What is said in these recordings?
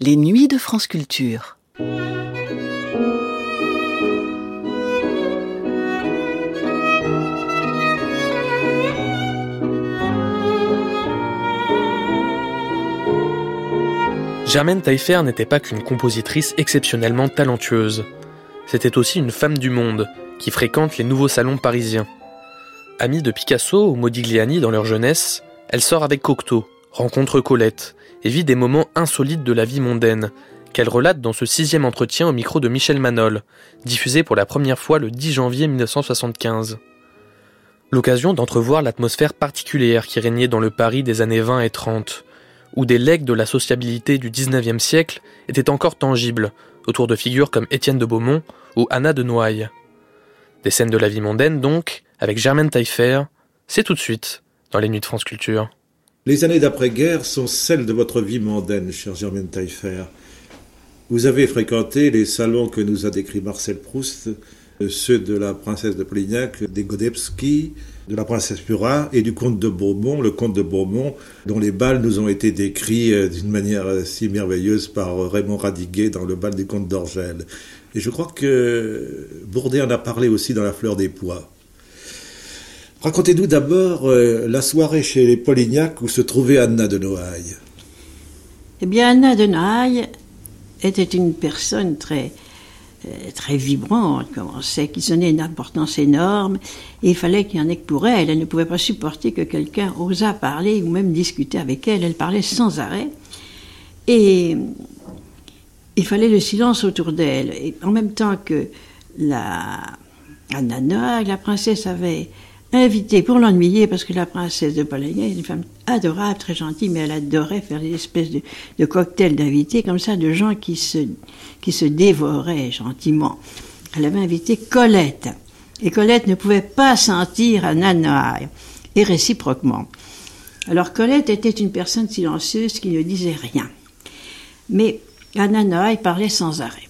Les nuits de France Culture. Germaine Taillefer n'était pas qu'une compositrice exceptionnellement talentueuse. C'était aussi une femme du monde, qui fréquente les nouveaux salons parisiens. Amie de Picasso ou Modigliani dans leur jeunesse, elle sort avec Cocteau, rencontre Colette, et vit des moments insolites de la vie mondaine, qu'elle relate dans ce sixième entretien au micro de Michel Manol, diffusé pour la première fois le 10 janvier 1975. L'occasion d'entrevoir l'atmosphère particulière qui régnait dans le Paris des années 20 et 30, où des legs de la sociabilité du 19e siècle étaient encore tangibles, autour de figures comme Étienne de Beaumont ou Anna de Noailles. Des scènes de la vie mondaine donc, avec Germaine Taillefer, c'est tout de suite dans les Nuits de France Culture. Les années d'après-guerre sont celles de votre vie mondaine, cher Germaine Taillefer. Vous avez fréquenté les salons que nous a décrits Marcel Proust, ceux de la princesse de Polignac, des Godebski, de la princesse Murat et du comte de Bourbon, le comte de Bourbon, dont les balles nous ont été décrits euh, d'une manière euh, si merveilleuse par euh, Raymond Radiguet dans le bal des comtes d'Orgel. Et je crois que Bourdet en a parlé aussi dans La fleur des pois. Racontez-nous d'abord la soirée chez les Polignac où se trouvait Anna de Noailles. Eh bien, Anna de Noailles était une personne très, très vibrante, comme on sait, qui donnait une importance énorme, et il fallait qu'il y en ait que pour elle. Elle ne pouvait pas supporter que quelqu'un osât parler ou même discuter avec elle. Elle parlait sans arrêt. Et il fallait le silence autour d'elle. Et en même temps que la Anna, la princesse avait invité pour l'ennuyer, parce que la princesse de Polignac est une femme adorable, très gentille, mais elle adorait faire des espèces de, cocktails d'invités, comme ça, de gens qui se, qui se dévoraient gentiment. Elle avait invité Colette. Et Colette ne pouvait pas sentir à Nanaï, et réciproquement. Alors Colette était une personne silencieuse qui ne disait rien. Mais Ananaï parlait sans arrêt.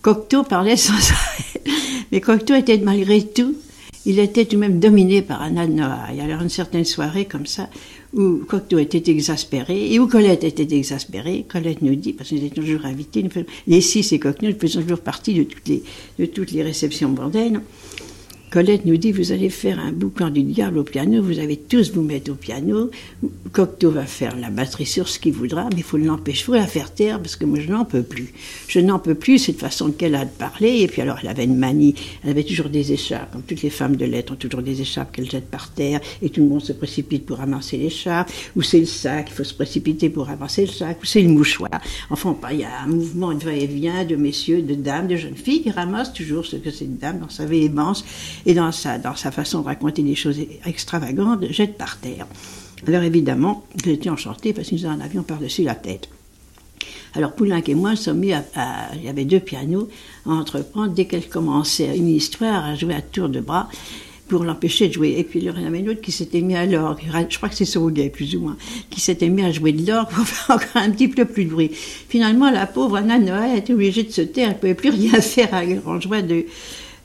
Cocteau parlait sans arrêt. Mais Cocteau était malgré tout il était tout de même dominé par Anna de Noailles. Alors une certaine soirée comme ça, où Cocteau était exaspéré, et où Colette était exaspérée, Colette nous dit, parce nous étions toujours invités, les six et Cocteau, nous toujours partie de toutes les, de toutes les réceptions mondaines, Colette nous dit, vous allez faire un boucan du diable au piano, vous allez tous vous mettre au piano, Cocteau va faire la batterie sur ce qu'il voudra, mais il faut l'empêcher, faut la faire taire, parce que moi je n'en peux plus. Je n'en peux plus cette façon qu'elle a de parler, et puis alors elle avait une manie, elle avait toujours des écharpes, comme toutes les femmes de lettres ont toujours des écharpes qu'elles jettent par terre, et tout le monde se précipite pour ramasser l'écharpe, ou c'est le sac, il faut se précipiter pour ramasser le sac, ou c'est le mouchoir. Enfin, il y a un mouvement de va-et-vient de messieurs, de dames, de jeunes filles qui ramassent toujours ce que cette dame dans sa véhémence et dans sa, dans sa façon de raconter des choses extravagantes, jette par terre. Alors évidemment, j'étais enchantée parce que nous en avions par-dessus la tête. Alors Poulenc et moi sommes mis à, il y avait deux pianos à entreprendre dès qu'elle commençait une histoire à jouer à tour de bras pour l'empêcher de jouer. Et puis il y en avait une autre qui s'était mis à l'orgue, je crois que c'est Sauguet plus ou moins, qui s'était mis à jouer de l'orgue pour faire encore un petit peu plus de bruit. Finalement, la pauvre Anna Noël était obligée de se taire, elle ne pouvait plus rien faire à grand joie de,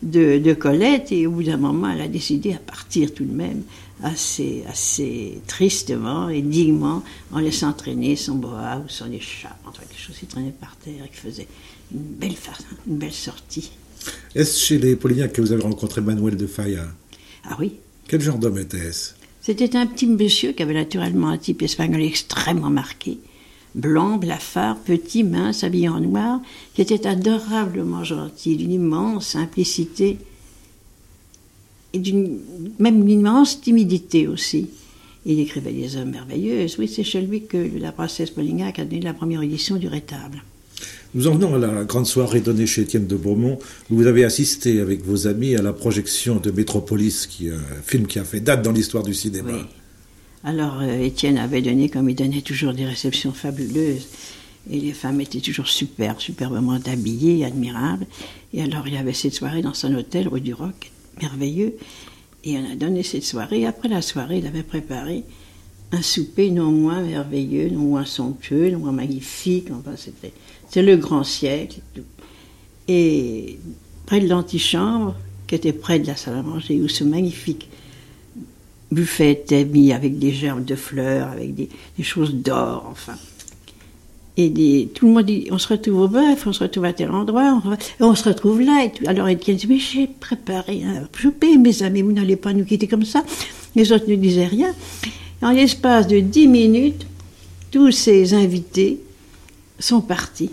de, Colette et au bout d'un moment, elle a décidé à partir tout de même assez, assez tristement et dignement en laissant traîner son boa ou son écharpe, enfin quelque chose qui traînait par terre et qui faisait une belle, une belle sortie. Est-ce chez les Polignac que vous avez rencontré Manuel de Falla? Ah oui. Quel genre d'homme était-ce? C'était un petit monsieur qui avait naturellement un type espagnol extrêmement marqué blanc, blafard, petit, mince, habillé en noir, qui était adorablement gentil, d'une immense simplicité et d'une même une immense timidité aussi. Il écrivait des hommes merveilleux. Oui, c'est chez lui que la princesse Polignac a donné la première édition du Rétable. Nous en venons à la grande soirée donnée chez Étienne de Beaumont, où vous avez assisté avec vos amis à la projection de Métropolis, qui est un film qui a fait date dans l'histoire du cinéma. Alors euh, Étienne avait donné, comme il donnait toujours des réceptions fabuleuses, et les femmes étaient toujours superbes, superbement habillées, admirables. Et alors il y avait cette soirée dans son hôtel, rue du Roc, merveilleux. Et on a donné cette soirée. Après la soirée, il avait préparé un souper non moins merveilleux, non moins somptueux, non moins magnifique. Enfin, c'était le grand siècle. Et près de l'antichambre, qui était près de la salle à manger, où ce magnifique buffet était mis avec des germes de fleurs, avec des, choses d'or, enfin. Et tout le monde dit, on se retrouve au bœuf, on se retrouve à tel endroit, on, se retrouve là. Et Alors Étienne dit, mais j'ai préparé un souper, mes amis, vous n'allez pas nous quitter comme ça. Les autres ne disaient rien. En l'espace de dix minutes, tous ces invités sont partis.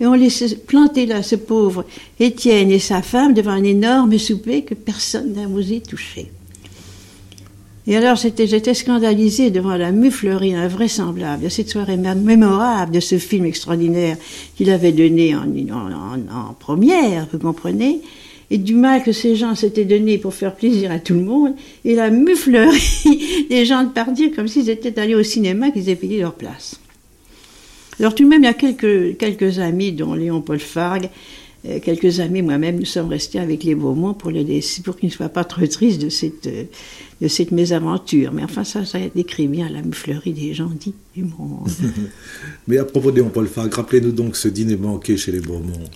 Et on laissait planter là ce pauvre Étienne et sa femme devant un énorme souper que personne n'a osé toucher. Et alors j'étais scandalisée devant la muflerie invraisemblable de cette soirée mémorable de ce film extraordinaire qu'il avait donné en, première, vous comprenez, et du mal que ces gens s'étaient donné pour faire plaisir à tout le monde, et la muflerie des gens de partir comme s'ils étaient allés au cinéma, qu'ils avaient payé leur place. Alors tout de même, il y a quelques, amis, dont Léon Paul Fargue, quelques amis, moi-même, nous sommes restés avec les Beaumont pour, les pour qu'ils ne soient pas trop tristes de cette, euh, de cette mésaventure. Mais enfin, ça, ça décrit bien la fleurie des gens dits du monde. Mais à propos de Léon Paul Fargue, rappelez-nous donc ce dîner manqué chez les Beaumont.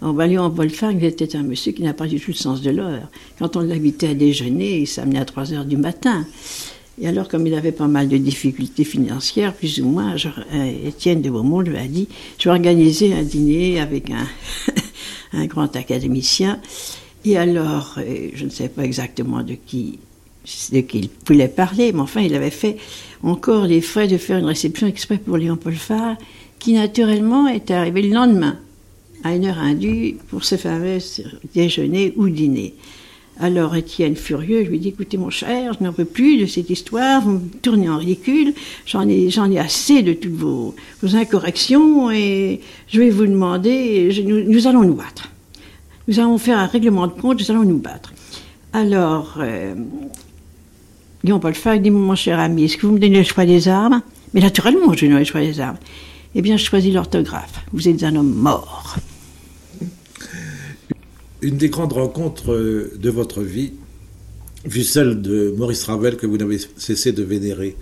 En Léon Paul Fargue était un monsieur qui n'a pas du tout le sens de l'heure. Quand on l'invitait à déjeuner, il s'amenait à 3 heures du matin. Et alors, comme il avait pas mal de difficultés financières, plus ou moins, euh, Étienne de Beaumont lui a dit Je vais organiser un dîner avec un, un grand académicien. Et alors, je ne sais pas exactement de qui de qui il voulait parler, mais enfin, il avait fait encore les frais de faire une réception exprès pour Léon Paul Farr, qui naturellement est arrivé le lendemain, à une heure indue, pour ce fameux déjeuner ou dîner. Alors Étienne, furieux, lui dit Écoutez, mon cher, je n'en peux plus de cette histoire, vous me tournez en ridicule, j'en ai, ai assez de toutes vos, incorrections et je vais vous demander nous, allons nous battre. Nous allons faire un règlement de compte, nous allons nous battre. Alors, euh, Léon Paul Fargue dit Mon cher ami, est-ce que vous me donnez le choix des armes? Mais naturellement, je donne le choix des armes. Eh bien, je choisis l'orthographe. Vous êtes un homme mort une des grandes rencontres euh, de votre vie fut celle de Maurice Ravel que vous n'avez cessé de vénérer.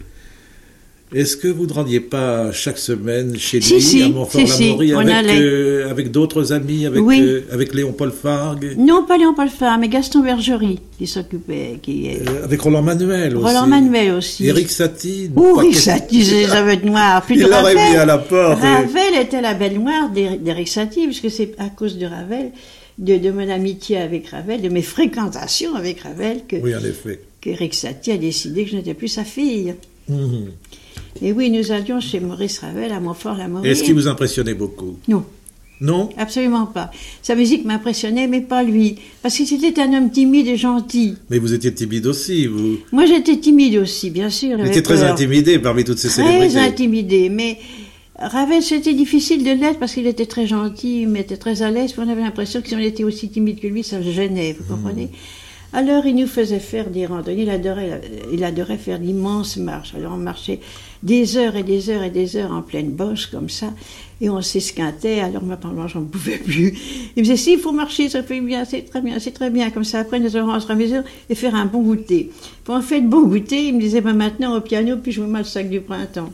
Est-ce que vous ne rendiez pas chaque semaine chez lui à Montfort-l'Amaury avec, euh, avec d'autres amis, avec, euh, avec Léon Paul Fargue? Non, pas Léon Paul Fargue, mais Gaston Bergerie qui s'occupait. Qui, avec Roland Manuel aussi. Roland Manuel aussi. Eric Satie. Oh, Eric Satie, c'est la bête noire. Il l'aurait mis à la porte. Ravel était la belle noire d'Eric Satie, puisque c'est à cause de Ravel de, mon amitié avec Ravel, de mes fréquentations avec Ravel, que, oui, en effet. qu'Eric Satie a décidé que je n'étais plus sa fille. Mhm. Et oui, nous allions chez Maurice Ravel à Montfort-la-Maurie. Est-ce qu'il vous impressionnait beaucoup? Non. Non? Absolument pas. Sa musique m'impressionnait, mais pas lui. Parce que c'était un homme timide et gentil. Mais vous étiez timide aussi, vous Moi, j'étais timide aussi, bien sûr. Vous étiez très intimidé parmi toutes ces célébrités. Très intimidé, mais Ravel, c'était difficile de l'être parce qu'il était très gentil, il était très à l'aise. On avait l'impression que si on était aussi timide que lui, ça le gênait, vous comprenez? Alors, il nous faisait faire des randonnées. Il adorait, il adorait faire d'immenses marches. Alors, on marchait des heures et des heures et des heures en pleine bosse, comme ça. Et on s'esquintait. Alors, moi, pendant j'en pouvais plus. Il me disait, si, il faut marcher, ça fait bien, c'est très bien, c'est très bien. Comme ça, après, nous allons rentrer à la maison et faire un bon goûter. Pour en faire de bon goûter, il me disait, ben, maintenant, au piano, puis je vous mets le sac du printemps.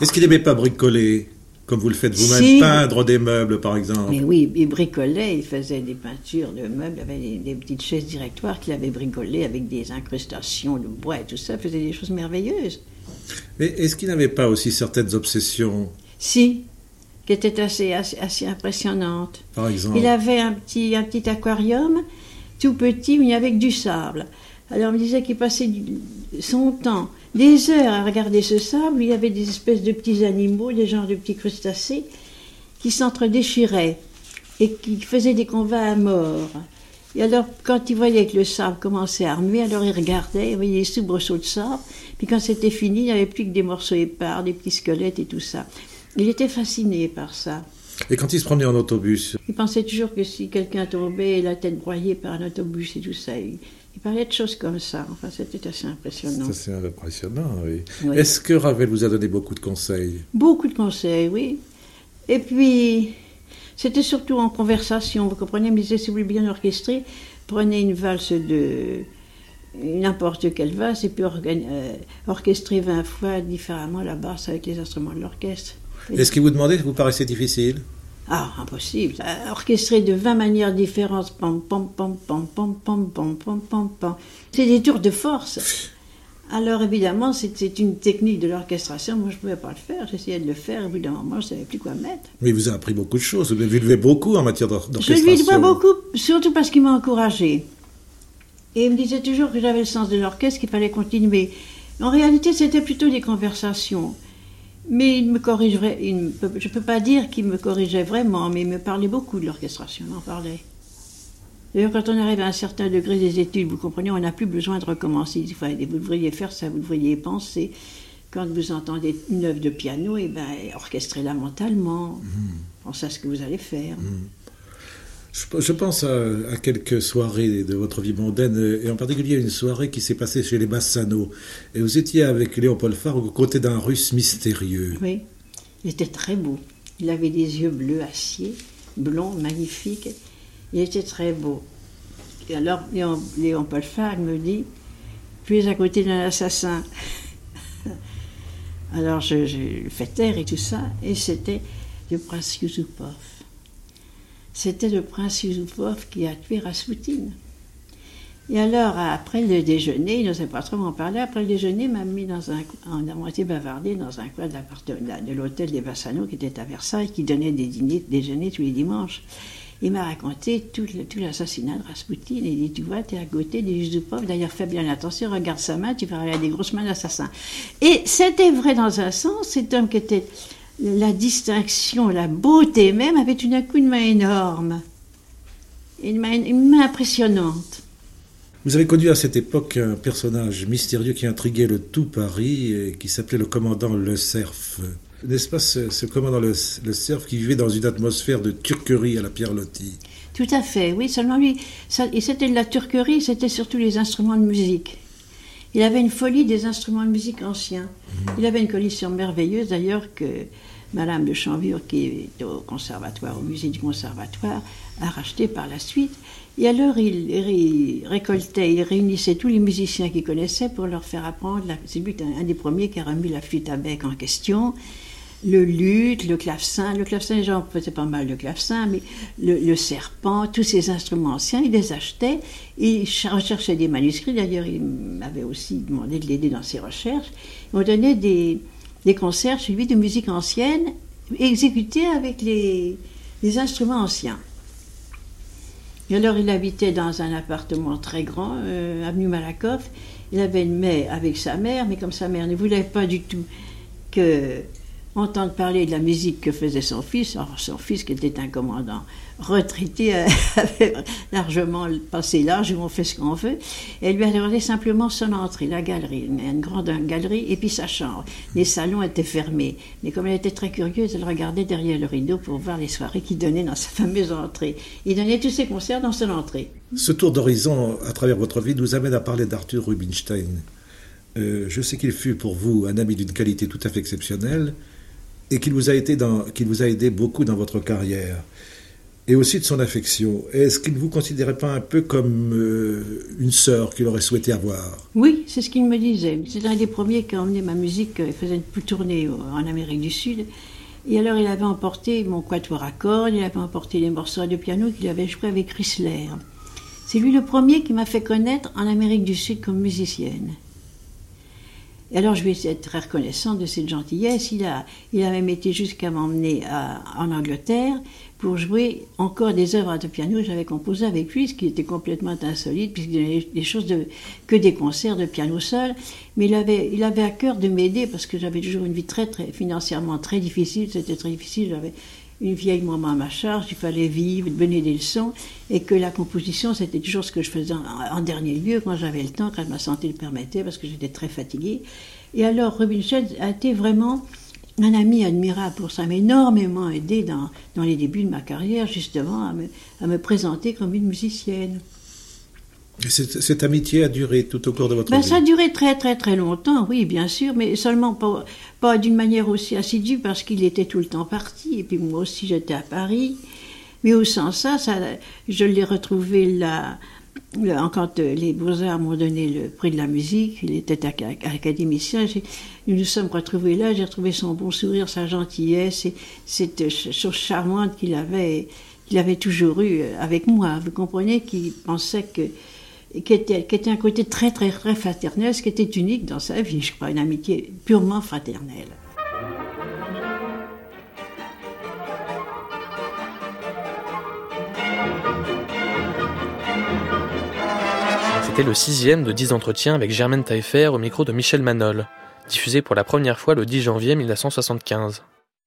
Est-ce qu'il n'aimait pas bricoler comme vous le faites vous-même, peindre des meubles par exemple Mais oui, il bricolait, il faisait des peintures de meubles, il avait des, petites chaises directoires qu'il avait bricolées avec des incrustations de bois et tout ça, il faisait des choses merveilleuses. Mais est-ce qu'il n'avait pas aussi certaines obsessions Si, qui étaient assez, assez, impressionnantes. Par exemple Il avait un petit, un petit aquarium tout petit où il y avait que du sable. Alors on me disait qu'il passait son temps des heures à regarder ce sable. Il y avait des espèces de petits animaux, des genres de petits crustacés, qui s'entre-déchiraient et qui faisaient des combats à mort. Et alors, quand il voyait que le sable commençait à remuer, alors il regardait, il voyait des soubresauts de sable. Puis quand c'était fini, il n'y avait plus que des morceaux épars, des petits squelettes et tout ça. Il était fasciné par ça. Et quand il se promenait en autobus? Il pensait toujours que si quelqu'un tombait, la tête broyée par un autobus et tout ça, il parlait de choses comme ça. Enfin, c'était assez impressionnant. C'est impressionnant, oui. Est-ce que Ravel vous a donné beaucoup de conseils? Beaucoup de conseils, oui. Et puis, c'était surtout en conversation. Vous comprenez, il me disait, si vous voulez bien orchestrer, prenez une valse de n'importe quelle valse et puis euh, orchestrez 20 fois différemment la basse avec les instruments de l'orchestre. Est-ce qu'il vous demandait vous paraissait difficile? Ah, impossible. Orchestré de 20 manières différentes. Pam, pam, pam, pam, pam, pam, pam, pam, pam, pam. C'est des tours de force. Alors évidemment, c'était une technique de l'orchestration. Moi, je ne pouvais pas le faire. J'essayais de le faire. Au bout d'un moment, je ne savais plus quoi mettre. Mais il vous a appris beaucoup de choses. Vous lui devez beaucoup en matière d'orchestration. Je lui dois beaucoup, surtout parce qu'il m'a encouragé. Et il me disait toujours que j'avais le sens de l'orchestre, qu'il fallait continuer. En réalité, c'était plutôt des conversations. Mais il me corrigerait. je ne peux pas dire qu'il me corrigeait vraiment, mais il me parlait beaucoup de l'orchestration. Il m'en parlait. D'ailleurs, quand on arrive à un certain degré des études, vous comprenez, on n'a plus besoin de recommencer. Vous devriez faire ça, vous devriez penser. Quand vous entendez une œuvre de piano, et eh ben, orchestrez-la mentalement. Mmh. Pensez à ce que vous allez faire. Mmh. Je, pense à, quelques soirées de votre vie mondaine, et en particulier une soirée qui s'est passée chez les Bassano. Et vous étiez avec Léopold Farr aux côtés d'un russe mystérieux. Oui, il était très beau. Il avait des yeux bleus acier, blonds, magnifiques. Il était très beau. Et alors, Léon, Paul Farg me dit Tu es à côté d'un assassin. alors, je, je fais taire et tout ça, et c'était le prince Yusupov. C'était le prince Yusupov qui a tué Rasputin. Et alors, après le déjeuner, il n'osait pas trop m'en parler. Après le déjeuner, il m'a mis dans un on a moitié bavardé dans un coin de, de l'hôtel des Bassano qui était à Versailles, qui donnait des dîners, déjeuners tous les dimanches. Il m'a raconté tout, l'assassinat de Rasputin. Il dit Tu vois, tu es à côté des Yusupov. D'ailleurs, fais bien attention, regarde sa main, tu verras, il a des grosses mains d'assassin. Et c'était vrai dans un sens. Cet homme qui était la distinction, la beauté même, avait une coup de main énorme. Une main, une main impressionnante. Vous avez connu à cette époque un personnage mystérieux qui intriguait le tout Paris et qui s'appelait le commandant Le Cerf n'est-ce pas, ce, commandant le, le cerf qui vivait dans une atmosphère de turquerie à la Pierre Loti? Tout à fait, oui. Seulement lui, et c'était de la turquerie, c'était surtout les instruments de musique. Il avait une folie des instruments de musique anciens. Mhm. Il avait une collection merveilleuse, d'ailleurs, que Madame de Chanvure, qui est au conservatoire, au musée du conservatoire, a racheté par la suite. Et alors, il, récoltait, il réunissait tous les musiciens qu'il connaissait pour leur faire apprendre. C'est lui un des premiers qui a remis la flûte à bec en question le luth, le clavecin. Le clavecin, les gens faisaient pas mal de clavecin, mais le, serpent, tous ces instruments anciens, il les achetait. Il recherchait des manuscrits. D'ailleurs, il m'avait aussi demandé de l'aider dans ses recherches. On donnait des, des concerts lui de musique ancienne, exécutés avec les, instruments anciens. Et alors, il habitait dans un appartement très grand, euh, avenue Malakoff. Il avait une mère avec sa mère, mais comme sa mère ne voulait pas du tout que entendre parler de la musique que faisait son fils. Alors, son fils, qui était un commandant retraité, avait largement passé l'âge où on fait ce qu'on veut. Elle lui a demandé simplement son entrée, la galerie, une grande galerie, et puis sa chambre. Les salons étaient fermés. Mais comme elle était très curieuse, elle regardait derrière le rideau pour voir les soirées qu'il donnait dans sa fameuse entrée. Il donnait tous ses concerts dans son entrée. Ce tour d'horizon à travers votre vie nous amène à parler d'Arthur Rubinstein. Euh, je sais qu'il fut pour vous un ami d'une qualité tout à fait exceptionnelle et qu'il vous, a aidé beaucoup dans votre carrière et aussi de son affection. Est-ce qu'il ne vous considérait pas un peu comme euh, une sœur qu'il aurait souhaité avoir? Oui, c'est ce qu'il me disait. C'est un des premiers qui a emmené ma musique, il faisait une tournée en Amérique du Sud. Et alors il avait emporté mon quatuor à cordes, il avait emporté les morceaux de piano qu'il avait joué avec Chrysler. C'est lui le premier qui m'a fait connaître en Amérique du Sud comme musicienne. Et alors je vais être très reconnaissante de cette gentillesse. Il a, il même été jusqu'à m'emmener en Angleterre pour jouer encore des œuvres de piano que j'avais composées avec lui, ce qui était complètement insolite, puisqu'il donnait des choses de, que des concerts de piano seul. Mais il avait, il à cœur de m'aider parce que j'avais toujours une vie très, très financièrement très difficile. C'était très difficile. J'avais une vieille maman à ma charge, il fallait vivre, donner des leçons, et que la composition, c'était toujours ce que je faisais en, dernier lieu, quand j'avais le temps, quand ma santé le permettait, parce que j'étais très fatiguée. Et alors, Rubinstein a été vraiment un ami admirable pour ça, m'a énormément aidé dans, dans, les débuts de ma carrière, justement, à me, à me présenter comme une musicienne. Cette, amitié a duré tout au cours de votre ben, vie Ça a duré très très très longtemps, oui, bien sûr, mais seulement pas, pas d'une manière aussi assidue parce qu'il était tout le temps parti, et puis moi aussi j'étais à Paris. Mais au sens ça, ça je l'ai retrouvé là, quand euh, les Beaux-Arts m'ont donné le prix de la musique, il était académicien, nous nous sommes retrouvés là, j'ai retrouvé son bon sourire, sa gentillesse, et cette chose charmante qu'il avait, qu'il avait toujours eue avec moi. Vous comprenez qu'il pensait que qui était, un côté très, très, très fraternel, ce qui était unique dans sa vie, je crois, une amitié purement fraternelle. C'était le sixième de dix entretiens avec Germaine Taillefer au micro de Michel Manol, diffusé pour la première fois le 10 janvier 1975.